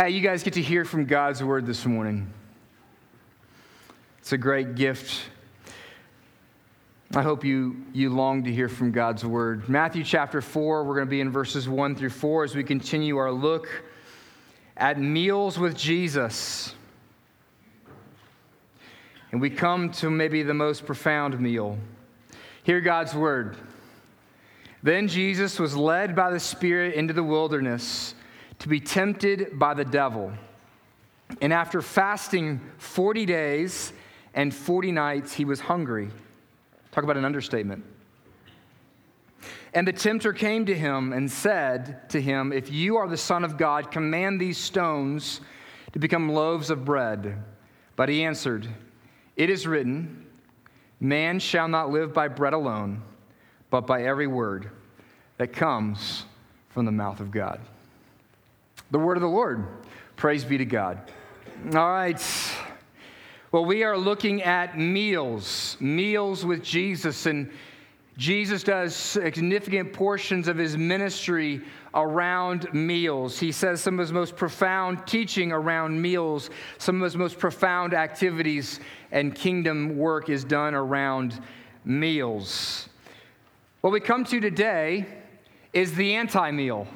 Hey, you guys get to hear from God's word this morning. It's a great gift. I hope you, you long to hear from God's word. Matthew chapter 4, we're going to be in verses 1 through 4 as we continue our look at meals with Jesus. And we come to maybe the most profound meal. Hear God's word. Then Jesus was led by the Spirit into the wilderness to be tempted by the devil. And after fasting 40 days and 40 nights, he was hungry. Talk about an understatement. And the tempter came to him and said to him, If you are the Son of God, command these stones to become loaves of bread. But he answered, It is written, Man shall not live by bread alone, but by every word that comes from the mouth of God. The word of the Lord. Praise be to God. All right. Well, we are looking at meals, meals with Jesus. And Jesus does significant portions of his ministry around meals. He says some of his most profound teaching around meals, some of his most profound activities and kingdom work is done around meals. What we come to today is the anti meal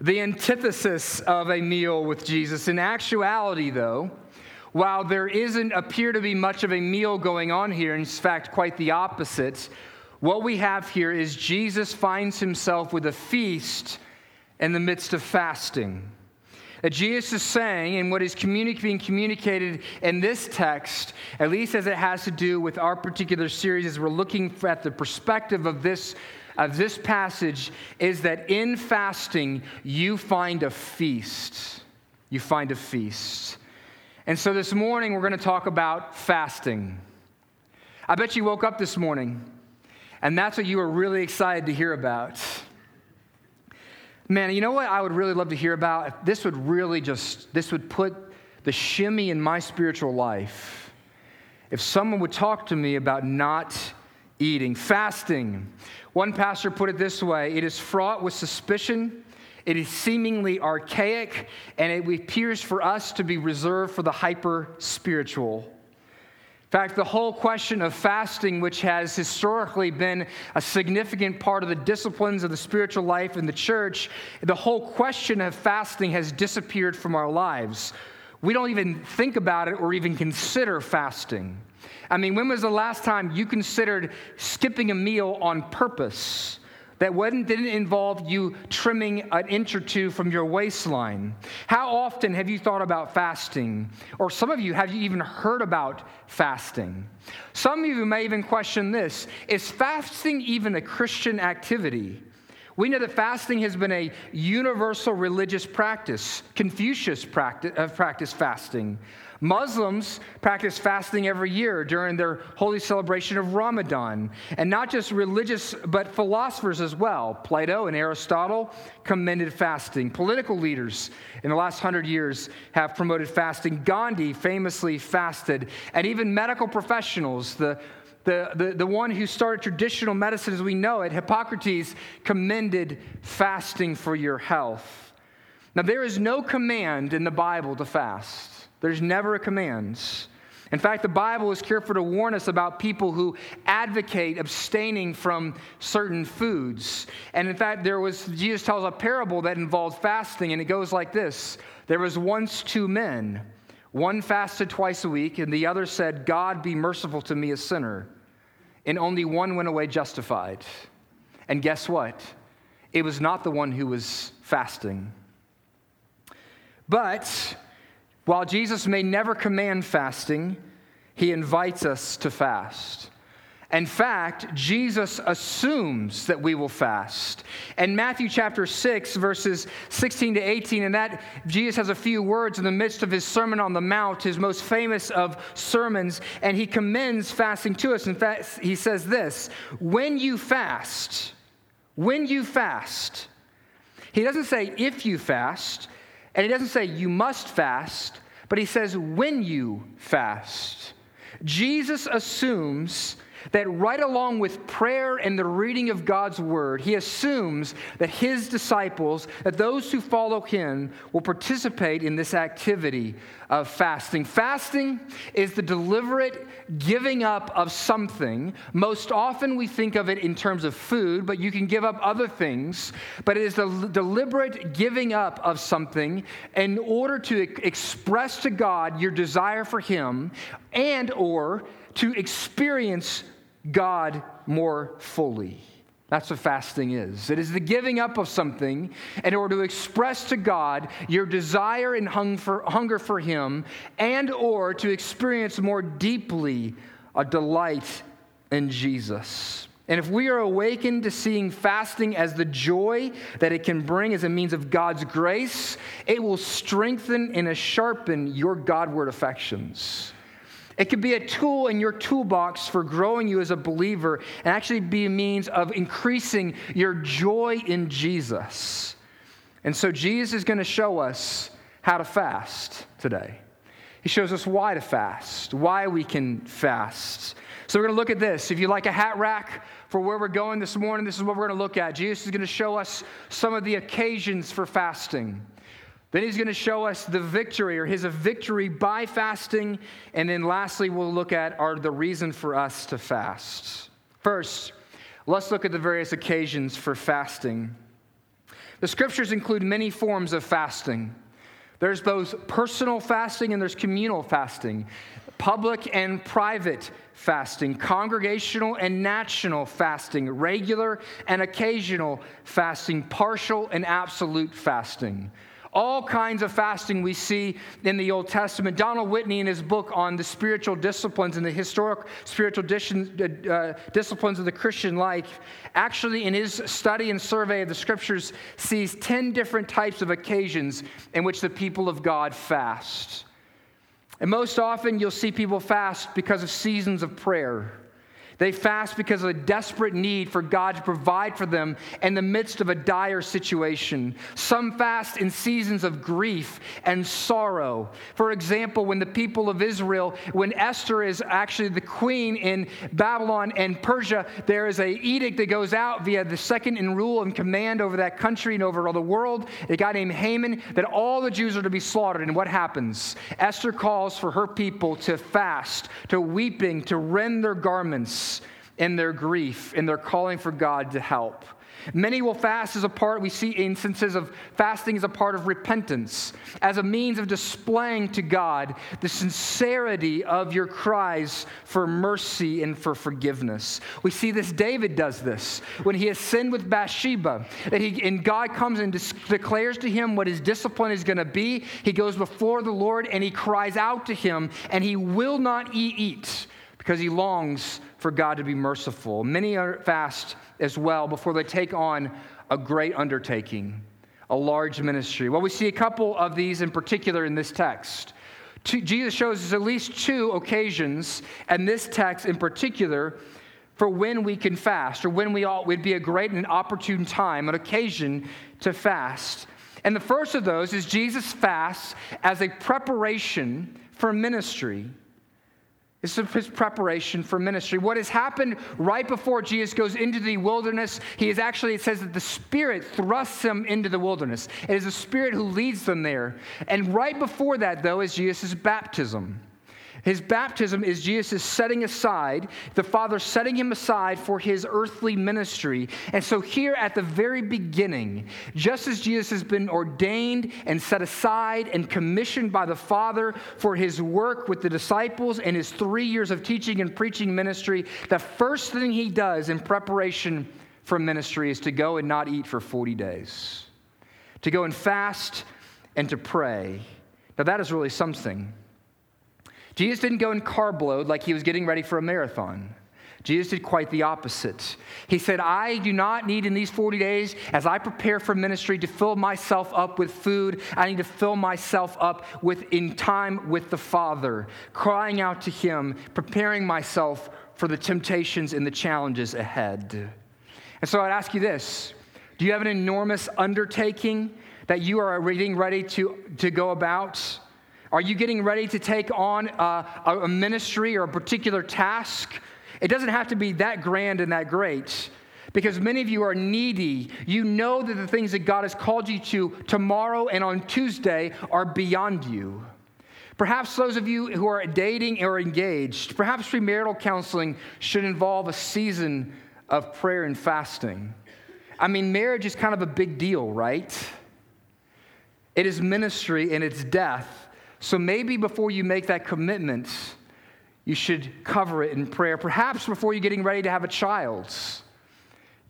the antithesis of a meal with Jesus. In actuality, though, while there isn't appear to be much of a meal going on here, in fact, quite the opposite, what we have here is Jesus finds himself with a feast in the midst of fasting. That Jesus is saying, and what is communi- being communicated in this text, at least as it has to do with our particular series, as we're looking at the perspective of this of this passage is that in fasting, you find a feast. You find a feast. And so this morning, we're going to talk about fasting. I bet you woke up this morning, and that's what you were really excited to hear about. Man, you know what I would really love to hear about? This would really just, this would put the shimmy in my spiritual life. If someone would talk to me about not eating, fasting. One pastor put it this way it is fraught with suspicion, it is seemingly archaic, and it appears for us to be reserved for the hyper spiritual. In fact, the whole question of fasting, which has historically been a significant part of the disciplines of the spiritual life in the church, the whole question of fasting has disappeared from our lives. We don't even think about it or even consider fasting. I mean, when was the last time you considered skipping a meal on purpose? That didn't involve you trimming an inch or two from your waistline. How often have you thought about fasting? Or some of you, have you even heard about fasting? Some of you may even question this Is fasting even a Christian activity? We know that fasting has been a universal religious practice. Confucius practice, uh, practiced fasting. Muslims practice fasting every year during their holy celebration of Ramadan. And not just religious, but philosophers as well. Plato and Aristotle commended fasting. Political leaders in the last hundred years have promoted fasting. Gandhi famously fasted. And even medical professionals, the the, the, the one who started traditional medicine as we know it, Hippocrates, commended fasting for your health. Now, there is no command in the Bible to fast. There's never a command. In fact, the Bible is careful to warn us about people who advocate abstaining from certain foods. And in fact, there was, Jesus tells a parable that involves fasting, and it goes like this There was once two men. One fasted twice a week, and the other said, God be merciful to me, a sinner. And only one went away justified. And guess what? It was not the one who was fasting. But while Jesus may never command fasting, he invites us to fast. In fact, Jesus assumes that we will fast. In Matthew chapter 6, verses 16 to 18, and that Jesus has a few words in the midst of his Sermon on the Mount, his most famous of sermons, and he commends fasting to us. In fact, he says this When you fast, when you fast, he doesn't say if you fast, and he doesn't say you must fast, but he says when you fast. Jesus assumes that right along with prayer and the reading of God's word, he assumes that his disciples, that those who follow him, will participate in this activity of fasting. Fasting is the deliberate giving up of something. Most often we think of it in terms of food, but you can give up other things. But it is the deliberate giving up of something in order to express to God your desire for him and or to experience God more fully. That's what fasting is. It is the giving up of something in order to express to God your desire and hunger for Him, and or to experience more deeply a delight in Jesus. And if we are awakened to seeing fasting as the joy that it can bring as a means of God's grace, it will strengthen and sharpen your Godward affections. It could be a tool in your toolbox for growing you as a believer and actually be a means of increasing your joy in Jesus. And so Jesus is going to show us how to fast today. He shows us why to fast, why we can fast. So we're going to look at this. If you like a hat rack for where we're going this morning, this is what we're going to look at. Jesus is going to show us some of the occasions for fasting. Then he's going to show us the victory or his victory by fasting. And then lastly, we'll look at are the reason for us to fast. First, let's look at the various occasions for fasting. The scriptures include many forms of fasting. There's both personal fasting and there's communal fasting, public and private fasting, congregational and national fasting, regular and occasional fasting, partial and absolute fasting. All kinds of fasting we see in the Old Testament. Donald Whitney, in his book on the spiritual disciplines and the historic spiritual uh, uh, disciplines of the Christian life, actually, in his study and survey of the scriptures, sees 10 different types of occasions in which the people of God fast. And most often, you'll see people fast because of seasons of prayer. They fast because of a desperate need for God to provide for them in the midst of a dire situation. Some fast in seasons of grief and sorrow. For example, when the people of Israel, when Esther is actually the queen in Babylon and Persia, there is a edict that goes out via the second in rule and command over that country and over all the world, a guy named Haman, that all the Jews are to be slaughtered. And what happens? Esther calls for her people to fast, to weeping, to rend their garments in their grief, in their calling for God to help. Many will fast as a part, we see instances of fasting as a part of repentance, as a means of displaying to God the sincerity of your cries for mercy and for forgiveness. We see this, David does this when he has sinned with Bathsheba, that he, and God comes and declares to him what his discipline is going to be. He goes before the Lord and he cries out to him, and he will not eat because he longs for God to be merciful. Many are fast as well before they take on a great undertaking, a large ministry. Well, we see a couple of these in particular in this text. Jesus shows us at least two occasions, and this text in particular, for when we can fast, or when we all would be a great and opportune time, an occasion to fast. And the first of those is Jesus fasts as a preparation for ministry. This is his preparation for ministry. What has happened right before Jesus goes into the wilderness, he is actually, it says that the Spirit thrusts him into the wilderness. It is the Spirit who leads them there. And right before that, though, is Jesus' baptism. His baptism is Jesus setting aside, the Father setting him aside for his earthly ministry. And so, here at the very beginning, just as Jesus has been ordained and set aside and commissioned by the Father for his work with the disciples and his three years of teaching and preaching ministry, the first thing he does in preparation for ministry is to go and not eat for 40 days, to go and fast and to pray. Now, that is really something. Jesus didn't go in carb load like he was getting ready for a marathon. Jesus did quite the opposite. He said, I do not need in these 40 days, as I prepare for ministry, to fill myself up with food. I need to fill myself up with in time with the Father, crying out to Him, preparing myself for the temptations and the challenges ahead. And so I'd ask you this Do you have an enormous undertaking that you are getting ready to, to go about? Are you getting ready to take on uh, a, a ministry or a particular task? It doesn't have to be that grand and that great because many of you are needy. You know that the things that God has called you to tomorrow and on Tuesday are beyond you. Perhaps those of you who are dating or engaged, perhaps premarital counseling should involve a season of prayer and fasting. I mean, marriage is kind of a big deal, right? It is ministry and it's death. So maybe before you make that commitment, you should cover it in prayer. Perhaps before you're getting ready to have a child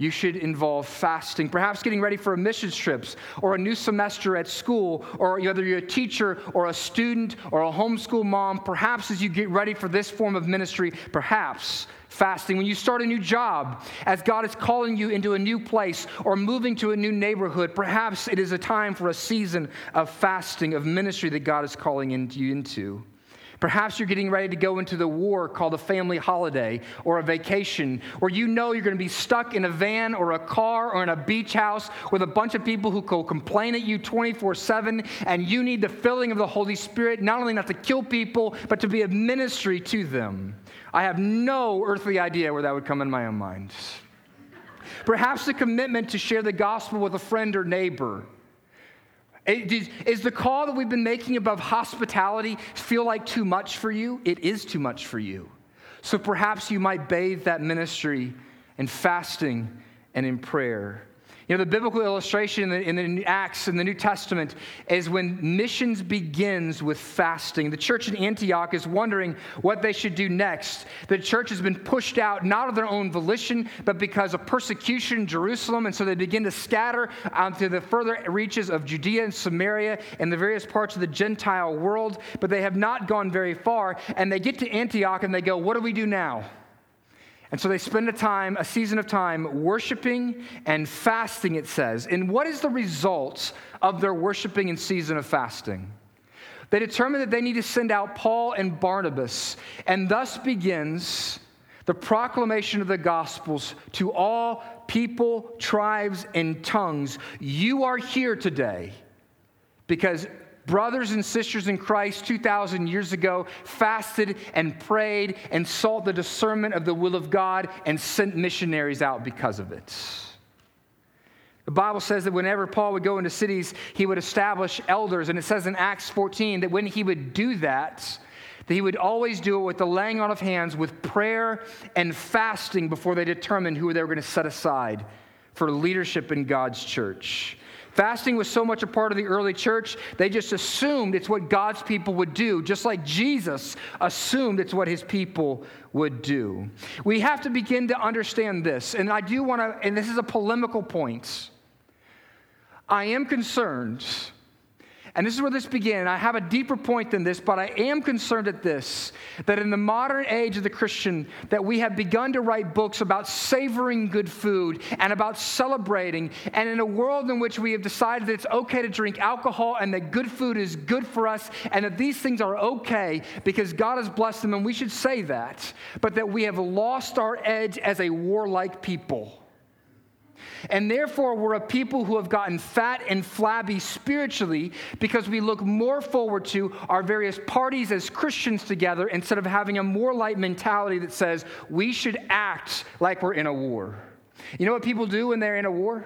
you should involve fasting, perhaps getting ready for a missions trip or a new semester at school, or whether you're a teacher or a student or a homeschool mom, perhaps as you get ready for this form of ministry, perhaps fasting. When you start a new job, as God is calling you into a new place or moving to a new neighborhood, perhaps it is a time for a season of fasting, of ministry that God is calling you into. Perhaps you're getting ready to go into the war called a family holiday or a vacation, or you know you're going to be stuck in a van or a car or in a beach house with a bunch of people who will complain at you 24 7, and you need the filling of the Holy Spirit, not only not to kill people, but to be a ministry to them. I have no earthly idea where that would come in my own mind. Perhaps the commitment to share the gospel with a friend or neighbor is the call that we've been making above hospitality feel like too much for you? It is too much for you. So perhaps you might bathe that ministry in fasting and in prayer. You know, the biblical illustration in the, in the, Acts in the New Testament is when missions begins with fasting. The church in Antioch is wondering what they should do next. The church has been pushed out, not of their own volition, but because of persecution in Jerusalem. And so they begin to scatter out to the further reaches of Judea and Samaria and the various parts of the Gentile world. But they have not gone very far. And they get to Antioch and they go, What do we do now? And so they spend a time, a season of time, worshiping and fasting, it says. And what is the result of their worshiping and season of fasting? They determine that they need to send out Paul and Barnabas, and thus begins the proclamation of the Gospels to all people, tribes, and tongues. You are here today because brothers and sisters in Christ 2,000 years ago fasted and prayed and sought the discernment of the will of God and sent missionaries out because of it. The Bible says that whenever Paul would go into cities, he would establish elders. And it says in Acts 14 that when he would do that, that he would always do it with the laying on of hands, with prayer and fasting before they determined who they were going to set aside for leadership in God's church. Fasting was so much a part of the early church, they just assumed it's what God's people would do, just like Jesus assumed it's what his people would do. We have to begin to understand this, and I do want to, and this is a polemical point. I am concerned and this is where this began. I have a deeper point than this, but I am concerned at this that in the modern age of the Christian, that we have begun to write books about savoring good food and about celebrating. And in a world in which we have decided that it's okay to drink alcohol and that good food is good for us and that these things are okay because God has blessed them, and we should say that, but that we have lost our edge as a warlike people. And therefore, we're a people who have gotten fat and flabby spiritually because we look more forward to our various parties as Christians together instead of having a more light mentality that says we should act like we're in a war. You know what people do when they're in a war?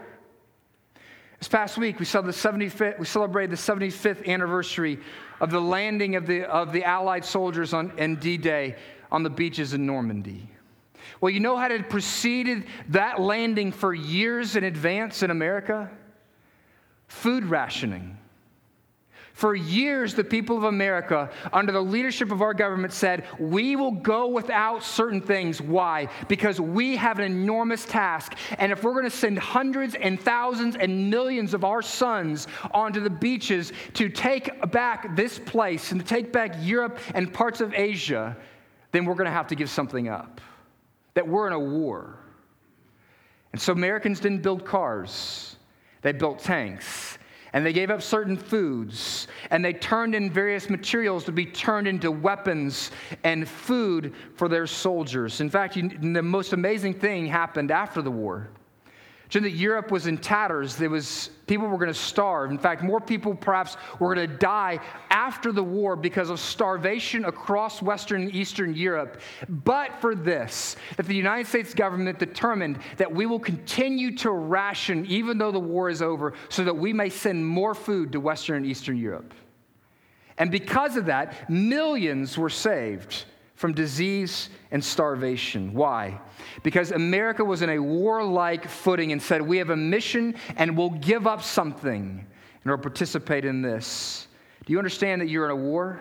This past week, we, the 75th, we celebrated the 75th anniversary of the landing of the, of the Allied soldiers on D Day on the beaches in Normandy. Well, you know how it preceded that landing for years in advance in America? Food rationing. For years, the people of America, under the leadership of our government, said, We will go without certain things. Why? Because we have an enormous task. And if we're going to send hundreds and thousands and millions of our sons onto the beaches to take back this place and to take back Europe and parts of Asia, then we're going to have to give something up that we're in a war. And so Americans didn't build cars, they built tanks. And they gave up certain foods, and they turned in various materials to be turned into weapons and food for their soldiers. In fact, the most amazing thing happened after the war. That Europe was in tatters. There was people were going to starve. In fact, more people perhaps were going to die after the war because of starvation across Western and Eastern Europe. But for this, that the United States government determined that we will continue to ration even though the war is over, so that we may send more food to Western and Eastern Europe. And because of that, millions were saved from disease and starvation. Why? Because America was in a warlike footing and said, We have a mission and we'll give up something in order to participate in this. Do you understand that you're in a war?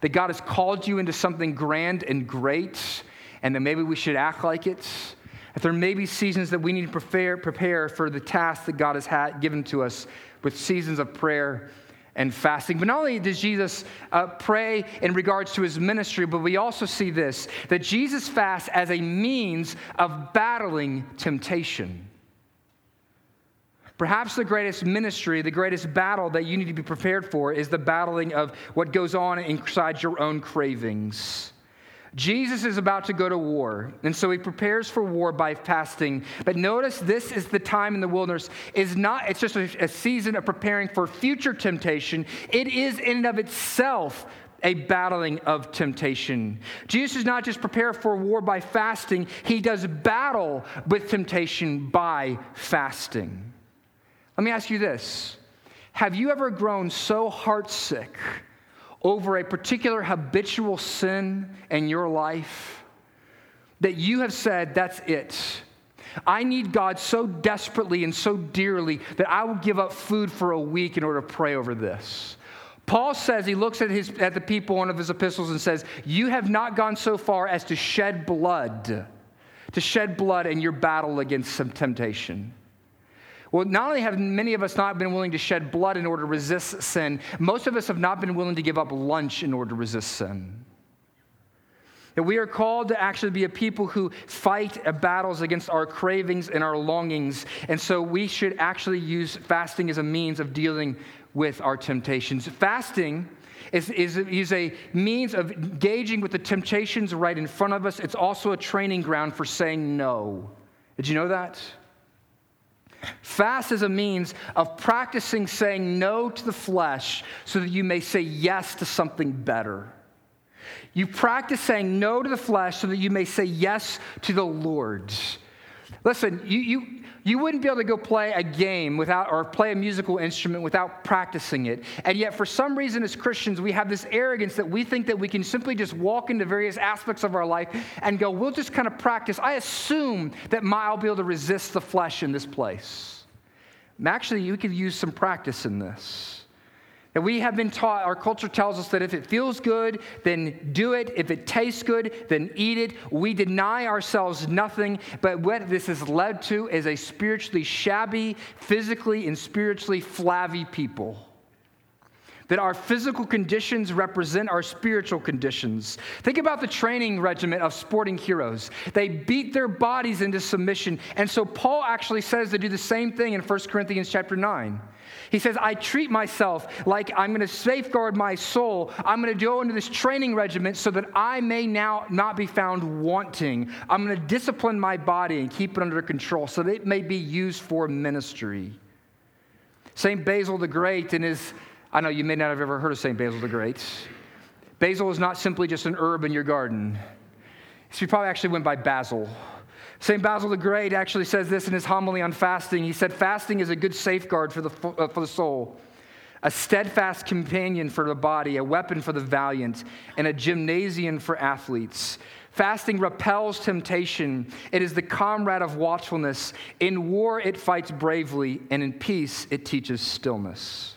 That God has called you into something grand and great, and that maybe we should act like it? That there may be seasons that we need to prepare, prepare for the task that God has had, given to us with seasons of prayer and fasting. But not only does Jesus uh, pray in regards to his ministry, but we also see this that Jesus fasts as a means of battling temptation. Perhaps the greatest ministry, the greatest battle that you need to be prepared for is the battling of what goes on inside your own cravings. Jesus is about to go to war, and so he prepares for war by fasting. But notice this is the time in the wilderness is not it's just a, a season of preparing for future temptation. It is in and of itself a battling of temptation. Jesus does not just prepare for war by fasting, he does battle with temptation by fasting. Let me ask you this. Have you ever grown so heartsick over a particular habitual sin in your life that you have said, That's it. I need God so desperately and so dearly that I will give up food for a week in order to pray over this. Paul says, he looks at, his, at the people, one of his epistles, and says, You have not gone so far as to shed blood, to shed blood in your battle against some temptation. Well, not only have many of us not been willing to shed blood in order to resist sin, most of us have not been willing to give up lunch in order to resist sin. That we are called to actually be a people who fight battles against our cravings and our longings. And so we should actually use fasting as a means of dealing with our temptations. Fasting is, is, is a means of engaging with the temptations right in front of us. It's also a training ground for saying no. Did you know that? Fast is a means of practicing saying no to the flesh so that you may say yes to something better. You practice saying no to the flesh so that you may say yes to the Lord. Listen, you, you, you wouldn't be able to go play a game without, or play a musical instrument without practicing it. And yet, for some reason, as Christians, we have this arrogance that we think that we can simply just walk into various aspects of our life and go, we'll just kind of practice. I assume that my, I'll be able to resist the flesh in this place. Actually, you could use some practice in this. And we have been taught, our culture tells us that if it feels good, then do it. If it tastes good, then eat it. We deny ourselves nothing, but what this has led to is a spiritually shabby, physically and spiritually flabby people that our physical conditions represent our spiritual conditions. Think about the training regiment of sporting heroes. They beat their bodies into submission. And so Paul actually says to do the same thing in 1 Corinthians chapter 9. He says, I treat myself like I'm going to safeguard my soul. I'm going to go into this training regiment so that I may now not be found wanting. I'm going to discipline my body and keep it under control so that it may be used for ministry. St. Basil the Great in his I know you may not have ever heard of St. Basil the Great. Basil is not simply just an herb in your garden. He probably actually went by Basil. St. Basil the Great actually says this in his homily on fasting. He said, Fasting is a good safeguard for the, uh, for the soul, a steadfast companion for the body, a weapon for the valiant, and a gymnasium for athletes. Fasting repels temptation. It is the comrade of watchfulness. In war, it fights bravely, and in peace, it teaches stillness.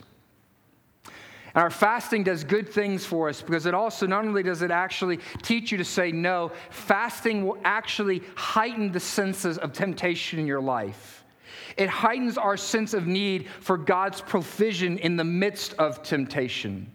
Our fasting does good things for us because it also not only does it actually teach you to say no, fasting will actually heighten the senses of temptation in your life. It heightens our sense of need for God's provision in the midst of temptation.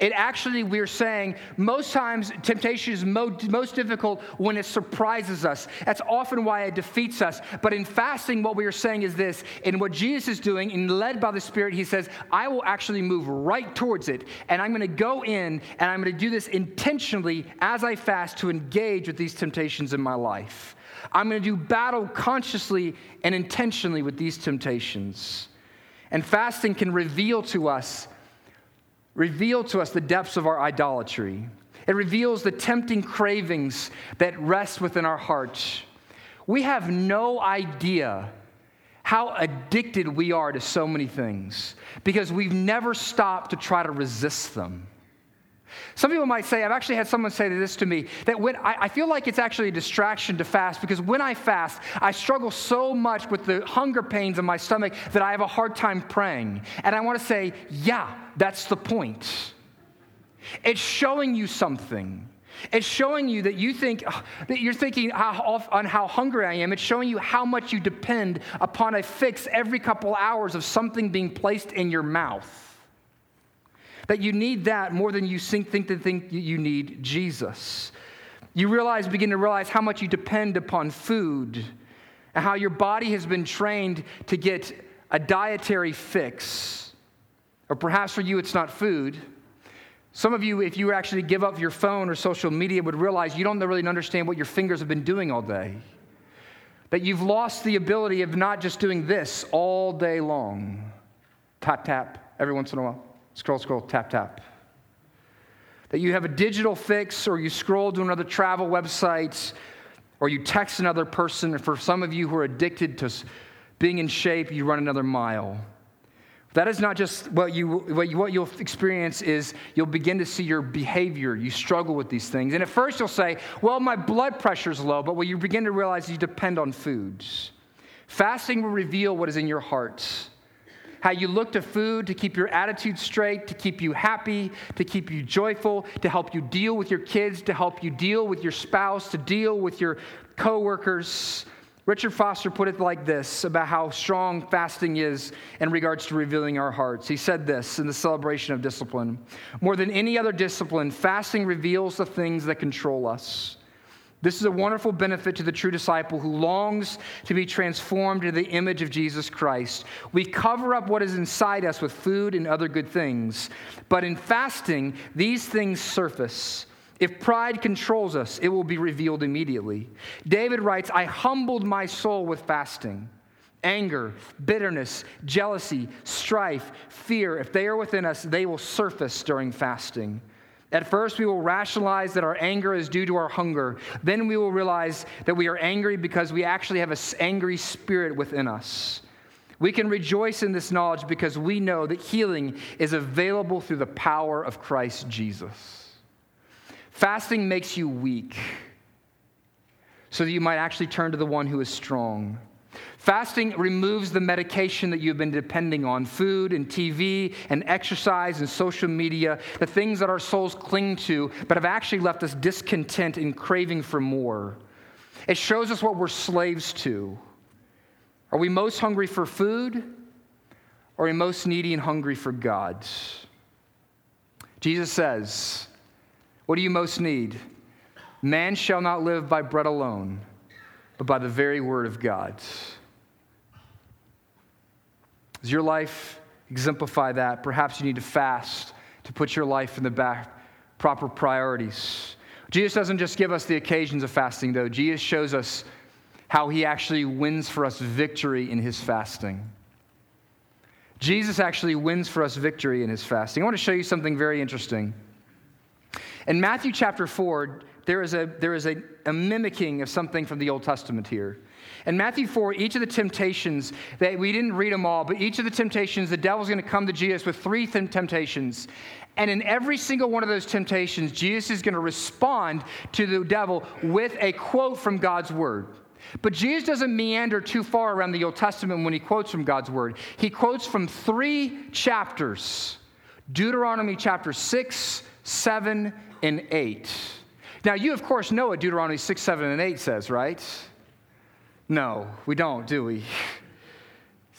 It actually, we're saying, most times temptation is most difficult when it surprises us. That's often why it defeats us. But in fasting, what we are saying is this in what Jesus is doing, and led by the Spirit, he says, I will actually move right towards it. And I'm going to go in and I'm going to do this intentionally as I fast to engage with these temptations in my life. I'm going to do battle consciously and intentionally with these temptations. And fasting can reveal to us reveal to us the depths of our idolatry. It reveals the tempting cravings that rest within our hearts. We have no idea how addicted we are to so many things because we've never stopped to try to resist them. Some people might say, I've actually had someone say this to me, that when I, I, feel like it's actually a distraction to fast because when I fast, I struggle so much with the hunger pains in my stomach that I have a hard time praying. And I want to say, yeah, that's the point. It's showing you something. It's showing you that you think uh, that you're thinking how, on how hungry I am. It's showing you how much you depend upon a fix every couple hours of something being placed in your mouth. That you need that more than you think, think think you need Jesus. You realize, begin to realize how much you depend upon food and how your body has been trained to get a dietary fix. Or perhaps for you, it's not food. Some of you, if you actually give up your phone or social media, would realize you don't really understand what your fingers have been doing all day. That you've lost the ability of not just doing this all day long. Tap, tap, every once in a while. Scroll, scroll, tap, tap. That you have a digital fix, or you scroll to another travel website, or you text another person. For some of you who are addicted to being in shape, you run another mile. That is not just what you, what you what you'll experience is you'll begin to see your behavior. You struggle with these things. And at first you'll say, well, my blood pressure's low, but what you begin to realize you depend on foods. Fasting will reveal what is in your heart how you look to food to keep your attitude straight, to keep you happy, to keep you joyful, to help you deal with your kids, to help you deal with your spouse, to deal with your coworkers. Richard Foster put it like this about how strong fasting is in regards to revealing our hearts. He said this in the celebration of discipline More than any other discipline, fasting reveals the things that control us. This is a wonderful benefit to the true disciple who longs to be transformed into the image of Jesus Christ. We cover up what is inside us with food and other good things, but in fasting, these things surface. If pride controls us, it will be revealed immediately. David writes, I humbled my soul with fasting. Anger, bitterness, jealousy, strife, fear, if they are within us, they will surface during fasting. At first, we will rationalize that our anger is due to our hunger. Then we will realize that we are angry because we actually have an angry spirit within us. We can rejoice in this knowledge because we know that healing is available through the power of Christ Jesus. Fasting makes you weak so that you might actually turn to the one who is strong. Fasting removes the medication that you've been depending on food and TV and exercise and social media, the things that our souls cling to, but have actually left us discontent and craving for more. It shows us what we're slaves to. Are we most hungry for food? Or are we most needy and hungry for God? Jesus says, What do you most need? Man shall not live by bread alone, but by the very word of God. Does your life exemplify that? Perhaps you need to fast to put your life in the back, proper priorities. Jesus doesn't just give us the occasions of fasting, though. Jesus shows us how he actually wins for us victory in his fasting. Jesus actually wins for us victory in his fasting. I want to show you something very interesting. In Matthew chapter 4, there is a, there is a, a mimicking of something from the Old Testament here. In Matthew 4, each of the temptations, that we didn't read them all, but each of the temptations, the devil's going to come to Jesus with three temptations. And in every single one of those temptations, Jesus is going to respond to the devil with a quote from God's word. But Jesus doesn't meander too far around the Old Testament when he quotes from God's word. He quotes from three chapters Deuteronomy chapter 6, 7, and 8. Now, you, of course, know what Deuteronomy 6, 7, and 8 says, right? No, we don't, do we?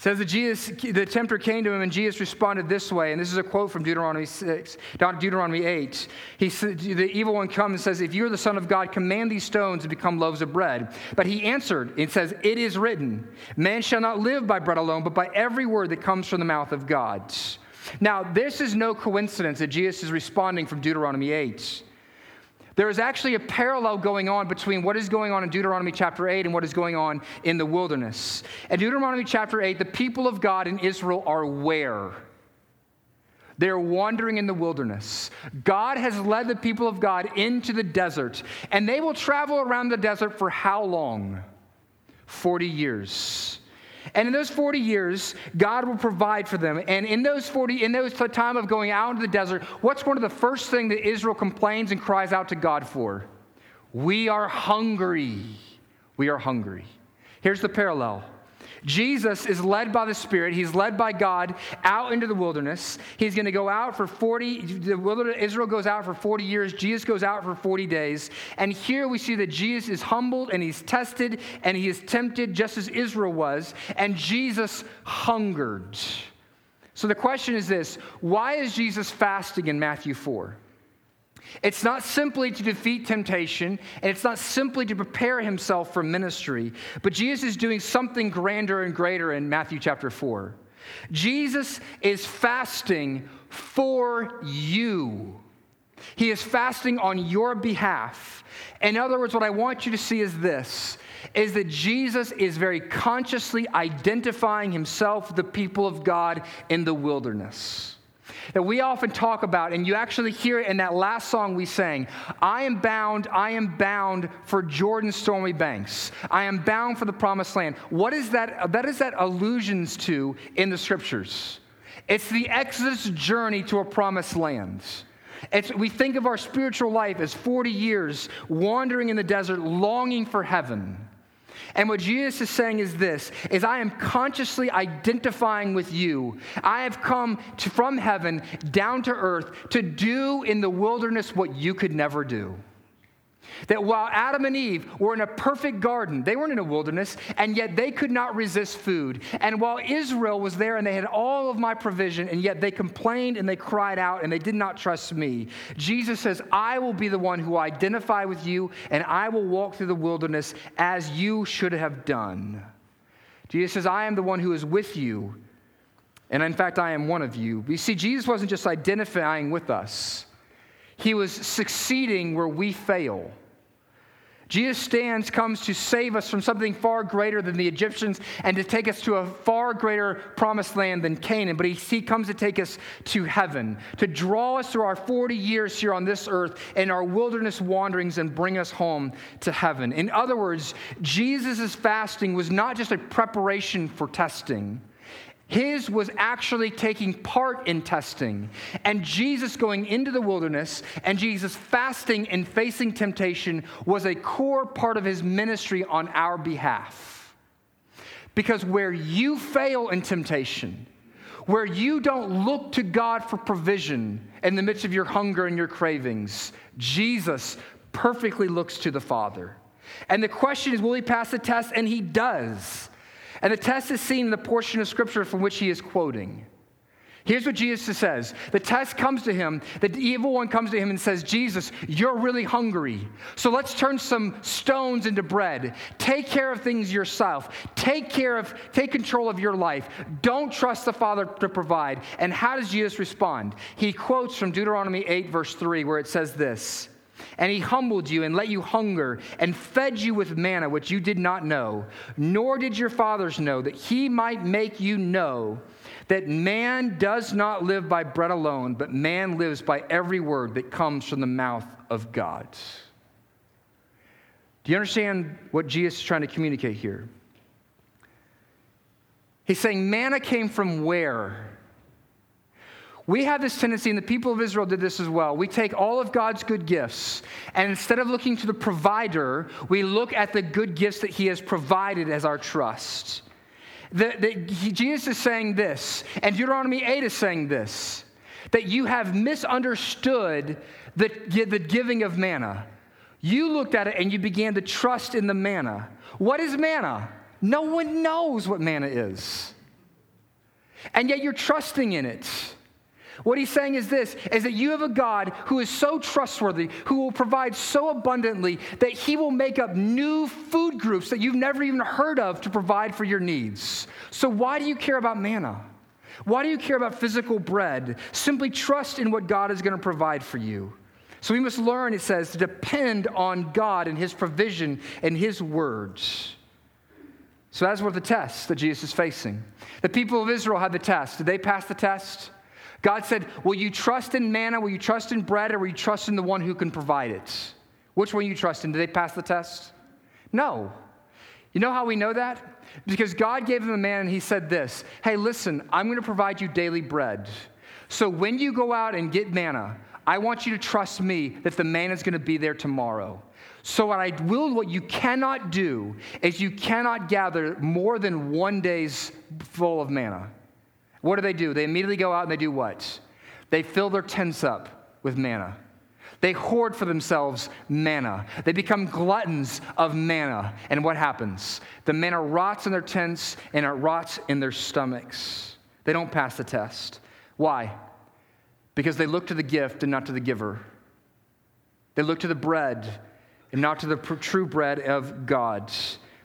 Says that Jesus, the tempter came to him, and Jesus responded this way. And this is a quote from Deuteronomy 6, Deuteronomy 8. He said, The evil one comes and says, If you're the Son of God, command these stones to become loaves of bread. But he answered and says, It is written, Man shall not live by bread alone, but by every word that comes from the mouth of God. Now, this is no coincidence that Jesus is responding from Deuteronomy 8. There is actually a parallel going on between what is going on in Deuteronomy chapter 8 and what is going on in the wilderness. In Deuteronomy chapter 8, the people of God in Israel are where? They're wandering in the wilderness. God has led the people of God into the desert, and they will travel around the desert for how long? 40 years. And in those 40 years, God will provide for them. And in those 40, in those time of going out into the desert, what's one of the first things that Israel complains and cries out to God for? We are hungry. We are hungry. Here's the parallel. Jesus is led by the Spirit. He's led by God out into the wilderness. He's going to go out for 40, the wilderness, Israel goes out for 40 years. Jesus goes out for 40 days. And here we see that Jesus is humbled and he's tested and he is tempted just as Israel was. And Jesus hungered. So the question is this why is Jesus fasting in Matthew 4? It's not simply to defeat temptation, and it's not simply to prepare himself for ministry, but Jesus is doing something grander and greater in Matthew chapter 4. Jesus is fasting for you. He is fasting on your behalf. In other words, what I want you to see is this is that Jesus is very consciously identifying himself with the people of God in the wilderness that we often talk about, and you actually hear it in that last song we sang I am bound, I am bound for Jordan's stormy banks. I am bound for the promised land. What is that? That is that allusions to in the scriptures. It's the Exodus journey to a promised land. It's, we think of our spiritual life as 40 years wandering in the desert, longing for heaven. And what Jesus is saying is this is I am consciously identifying with you. I have come to, from heaven down to earth to do in the wilderness what you could never do. That while Adam and Eve were in a perfect garden, they weren't in a wilderness, and yet they could not resist food. And while Israel was there and they had all of my provision, and yet they complained and they cried out and they did not trust me, Jesus says, I will be the one who identify with you, and I will walk through the wilderness as you should have done. Jesus says, I am the one who is with you, and in fact, I am one of you. You see, Jesus wasn't just identifying with us. He was succeeding where we fail. Jesus stands, comes to save us from something far greater than the Egyptians and to take us to a far greater promised land than Canaan. But he, he comes to take us to heaven, to draw us through our 40 years here on this earth and our wilderness wanderings and bring us home to heaven. In other words, Jesus' fasting was not just a preparation for testing. His was actually taking part in testing. And Jesus going into the wilderness and Jesus fasting and facing temptation was a core part of his ministry on our behalf. Because where you fail in temptation, where you don't look to God for provision in the midst of your hunger and your cravings, Jesus perfectly looks to the Father. And the question is, will he pass the test? And he does. And the test is seen in the portion of scripture from which he is quoting. Here's what Jesus says The test comes to him, the evil one comes to him and says, Jesus, you're really hungry. So let's turn some stones into bread. Take care of things yourself. Take care of, take control of your life. Don't trust the Father to provide. And how does Jesus respond? He quotes from Deuteronomy 8, verse 3, where it says this and he humbled you and let you hunger and fed you with manna, which you did not know, nor did your fathers know, that he might make you know that man does not live by bread alone, but man lives by every word that comes from the mouth of God. Do you understand what Jesus is trying to communicate here? He's saying manna came from where? We have this tendency, and the people of Israel did this as well. We take all of God's good gifts, and instead of looking to the provider, we look at the good gifts that He has provided as our trust. The, the, Jesus is saying this, and Deuteronomy 8 is saying this that you have misunderstood the, the giving of manna. You looked at it and you began to trust in the manna. What is manna? No one knows what manna is. And yet you're trusting in it. What he's saying is this is that you have a God who is so trustworthy, who will provide so abundantly that he will make up new food groups that you've never even heard of to provide for your needs. So why do you care about manna? Why do you care about physical bread? Simply trust in what God is going to provide for you. So we must learn, it says, to depend on God and His provision and His words. So that's what the test that Jesus is facing. The people of Israel had the test. Did they pass the test? God said, Will you trust in manna? Will you trust in bread? Or will you trust in the one who can provide it? Which one you trust in? Did they pass the test? No. You know how we know that? Because God gave them the manna and He said this Hey, listen, I'm going to provide you daily bread. So when you go out and get manna, I want you to trust me that the manna is going to be there tomorrow. So what I will, what you cannot do is you cannot gather more than one day's full of manna. What do they do? They immediately go out and they do what? They fill their tents up with manna. They hoard for themselves manna. They become gluttons of manna. And what happens? The manna rots in their tents and it rots in their stomachs. They don't pass the test. Why? Because they look to the gift and not to the giver. They look to the bread and not to the true bread of God.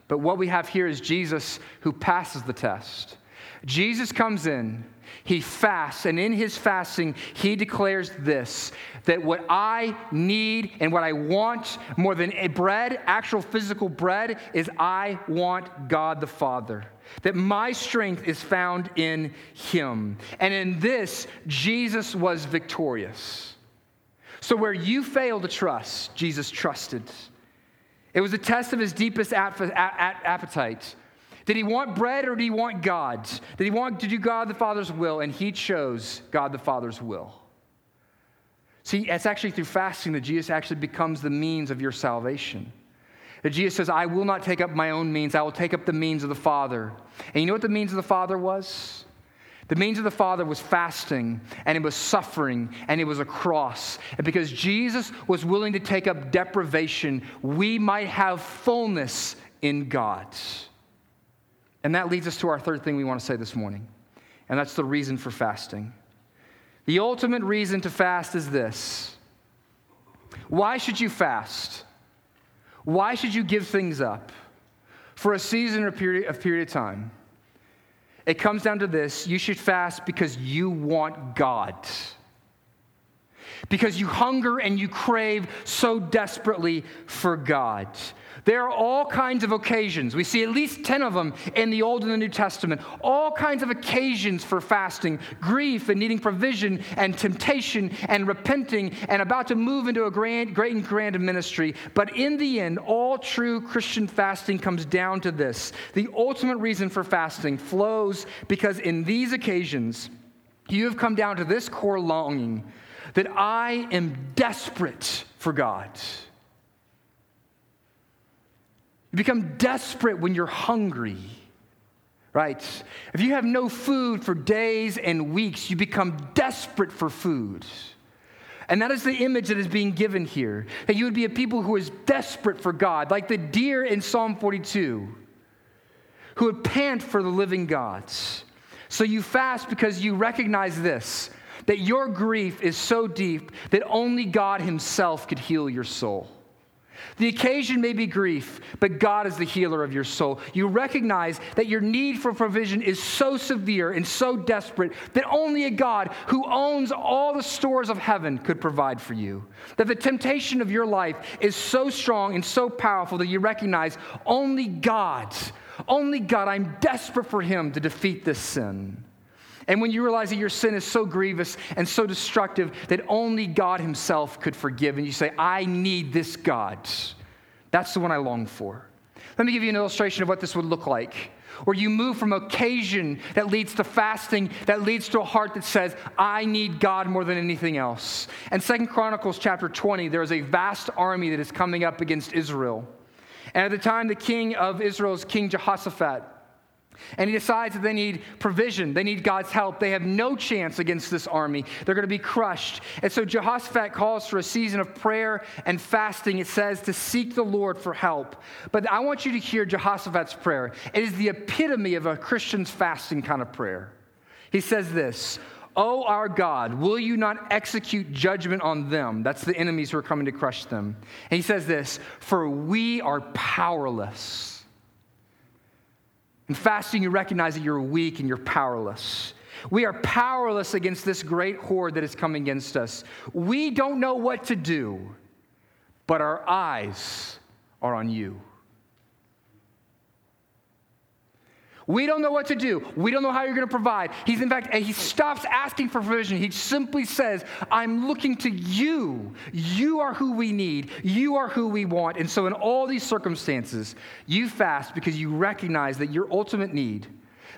But what we have here is Jesus who passes the test. Jesus comes in, he fasts, and in his fasting, he declares this that what I need and what I want more than bread, actual physical bread, is I want God the Father. That my strength is found in him. And in this, Jesus was victorious. So where you fail to trust, Jesus trusted. It was a test of his deepest appetite. Did he want bread or did he want God? Did he want to do God the Father's will? And he chose God the Father's will. See, it's actually through fasting that Jesus actually becomes the means of your salvation. That Jesus says, I will not take up my own means, I will take up the means of the Father. And you know what the means of the Father was? The means of the Father was fasting, and it was suffering, and it was a cross. And because Jesus was willing to take up deprivation, we might have fullness in God. And that leads us to our third thing we want to say this morning, and that's the reason for fasting. The ultimate reason to fast is this Why should you fast? Why should you give things up for a season or period, a period of time? It comes down to this you should fast because you want God. Because you hunger and you crave so desperately for God. There are all kinds of occasions. We see at least 10 of them in the Old and the New Testament. All kinds of occasions for fasting, grief and needing provision and temptation and repenting and about to move into a grand, great and grand ministry. But in the end, all true Christian fasting comes down to this. The ultimate reason for fasting flows because in these occasions, you have come down to this core longing that I am desperate for God. You become desperate when you're hungry, right? If you have no food for days and weeks, you become desperate for food. And that is the image that is being given here that you would be a people who is desperate for God, like the deer in Psalm 42, who would pant for the living gods. So you fast because you recognize this that your grief is so deep that only God Himself could heal your soul. The occasion may be grief, but God is the healer of your soul. You recognize that your need for provision is so severe and so desperate that only a God who owns all the stores of heaven could provide for you. That the temptation of your life is so strong and so powerful that you recognize only God, only God, I'm desperate for Him to defeat this sin. And when you realize that your sin is so grievous and so destructive that only God Himself could forgive, and you say, I need this God, that's the one I long for. Let me give you an illustration of what this would look like. Where you move from occasion that leads to fasting, that leads to a heart that says, I need God more than anything else. And Second Chronicles chapter 20, there is a vast army that is coming up against Israel. And at the time, the king of Israel is King Jehoshaphat. And he decides that they need provision. They need God's help. They have no chance against this army. They're going to be crushed. And so Jehoshaphat calls for a season of prayer and fasting. It says to seek the Lord for help. But I want you to hear Jehoshaphat's prayer. It is the epitome of a Christian's fasting kind of prayer. He says this Oh, our God, will you not execute judgment on them? That's the enemies who are coming to crush them. And he says this For we are powerless in fasting, you recognize that you're weak and you're powerless. We are powerless against this great horde that is coming against us. We don't know what to do, but our eyes are on you. We don't know what to do. We don't know how you're going to provide. He's, in fact, he stops asking for provision. He simply says, I'm looking to you. You are who we need. You are who we want. And so, in all these circumstances, you fast because you recognize that your ultimate need,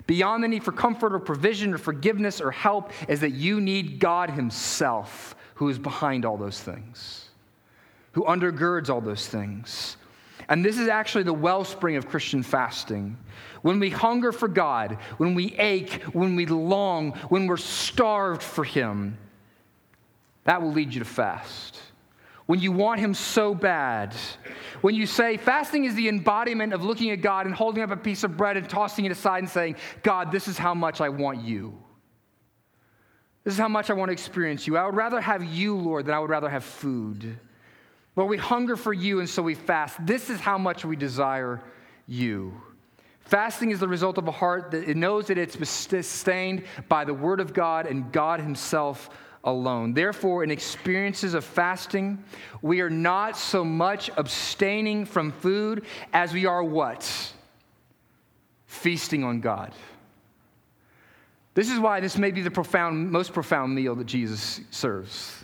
beyond the need for comfort or provision or forgiveness or help, is that you need God Himself, who is behind all those things, who undergirds all those things. And this is actually the wellspring of Christian fasting. When we hunger for God, when we ache, when we long, when we're starved for Him, that will lead you to fast. When you want Him so bad, when you say fasting is the embodiment of looking at God and holding up a piece of bread and tossing it aside and saying, God, this is how much I want you. This is how much I want to experience you. I would rather have you, Lord, than I would rather have food. But we hunger for you, and so we fast. This is how much we desire you. Fasting is the result of a heart that it knows that it's sustained by the Word of God and God Himself alone. Therefore, in experiences of fasting, we are not so much abstaining from food as we are what? Feasting on God. This is why this may be the profound, most profound meal that Jesus serves.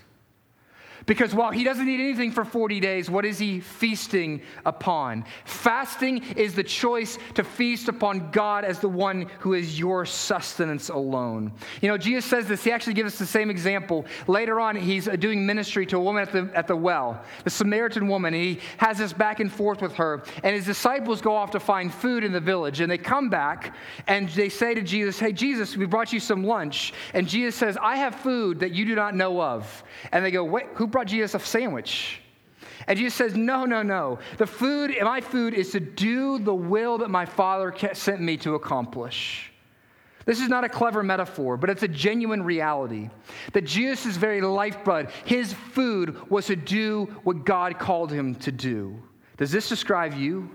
Because while he doesn't eat anything for 40 days, what is he feasting upon? Fasting is the choice to feast upon God as the one who is your sustenance alone. You know, Jesus says this, he actually gives us the same example. Later on, he's doing ministry to a woman at the, at the well, the Samaritan woman. he has this back and forth with her. And his disciples go off to find food in the village. And they come back and they say to Jesus, Hey, Jesus, we brought you some lunch. And Jesus says, I have food that you do not know of. And they go, Wait, who brought brought Jesus a sandwich. And Jesus says, No, no, no. The food, my food is to do the will that my Father sent me to accomplish. This is not a clever metaphor, but it's a genuine reality. That Jesus' very lifeblood, his food, was to do what God called him to do. Does this describe you?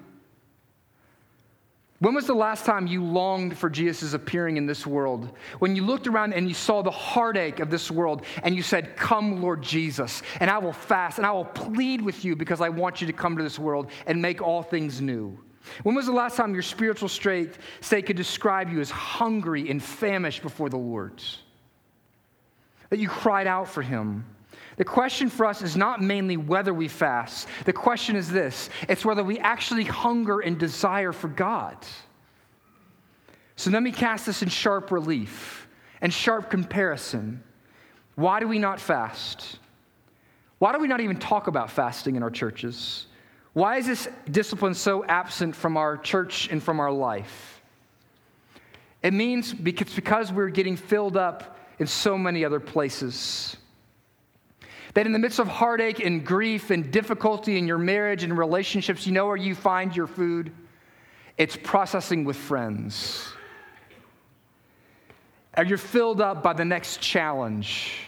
When was the last time you longed for Jesus' appearing in this world? When you looked around and you saw the heartache of this world and you said, Come, Lord Jesus, and I will fast and I will plead with you because I want you to come to this world and make all things new. When was the last time your spiritual state, could describe you as hungry and famished before the Lord? That you cried out for Him. The question for us is not mainly whether we fast. The question is this it's whether we actually hunger and desire for God. So let me cast this in sharp relief and sharp comparison. Why do we not fast? Why do we not even talk about fasting in our churches? Why is this discipline so absent from our church and from our life? It means because, because we're getting filled up in so many other places. That in the midst of heartache and grief and difficulty in your marriage and relationships, you know where you find your food? It's processing with friends. Or you're filled up by the next challenge.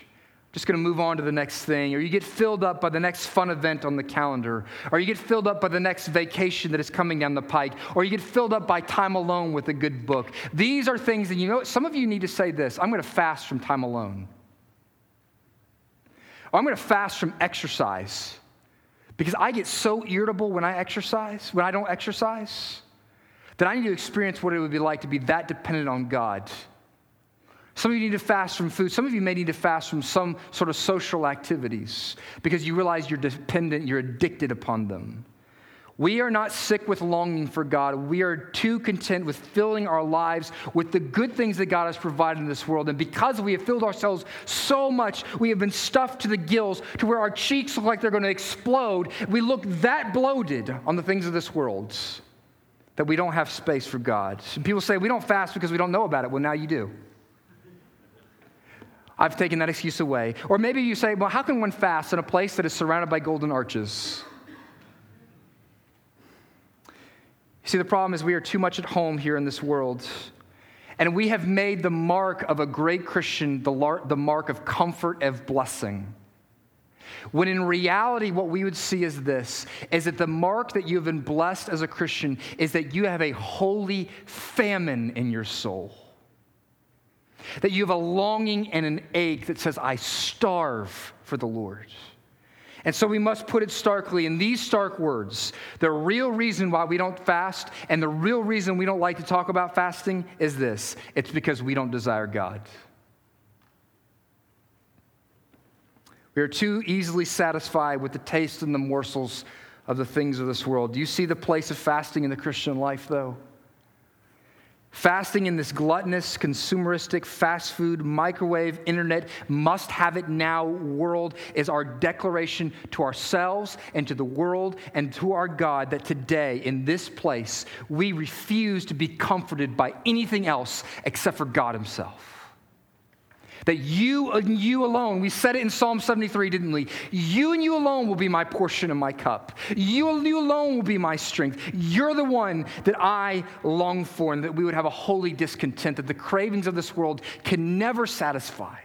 Just to move on to the next thing. Or you get filled up by the next fun event on the calendar. Or you get filled up by the next vacation that is coming down the pike. Or you get filled up by time alone with a good book. These are things that you know, some of you need to say this I'm to fast from time alone. I'm going to fast from exercise because I get so irritable when I exercise, when I don't exercise, that I need to experience what it would be like to be that dependent on God. Some of you need to fast from food. Some of you may need to fast from some sort of social activities because you realize you're dependent, you're addicted upon them. We are not sick with longing for God. We are too content with filling our lives with the good things that God has provided in this world. And because we have filled ourselves so much, we have been stuffed to the gills to where our cheeks look like they're going to explode. We look that bloated on the things of this world that we don't have space for God. And people say we don't fast because we don't know about it. Well, now you do. I've taken that excuse away. Or maybe you say, well, how can one fast in a place that is surrounded by golden arches? See, the problem is we are too much at home here in this world. And we have made the mark of a great Christian the, lar- the mark of comfort, of blessing. When in reality, what we would see is this is that the mark that you have been blessed as a Christian is that you have a holy famine in your soul. that you have a longing and an ache that says, I starve for the Lord. And so we must put it starkly in these stark words. The real reason why we don't fast and the real reason we don't like to talk about fasting is this it's because we don't desire God. We are too easily satisfied with the taste and the morsels of the things of this world. Do you see the place of fasting in the Christian life, though? Fasting in this gluttonous, consumeristic, fast food, microwave, internet, must have it now world is our declaration to ourselves and to the world and to our God that today, in this place, we refuse to be comforted by anything else except for God Himself. That you and you alone, we said it in Psalm 73, didn't we? You and you alone will be my portion and my cup. You and you alone will be my strength. You're the one that I long for, and that we would have a holy discontent that the cravings of this world can never satisfy.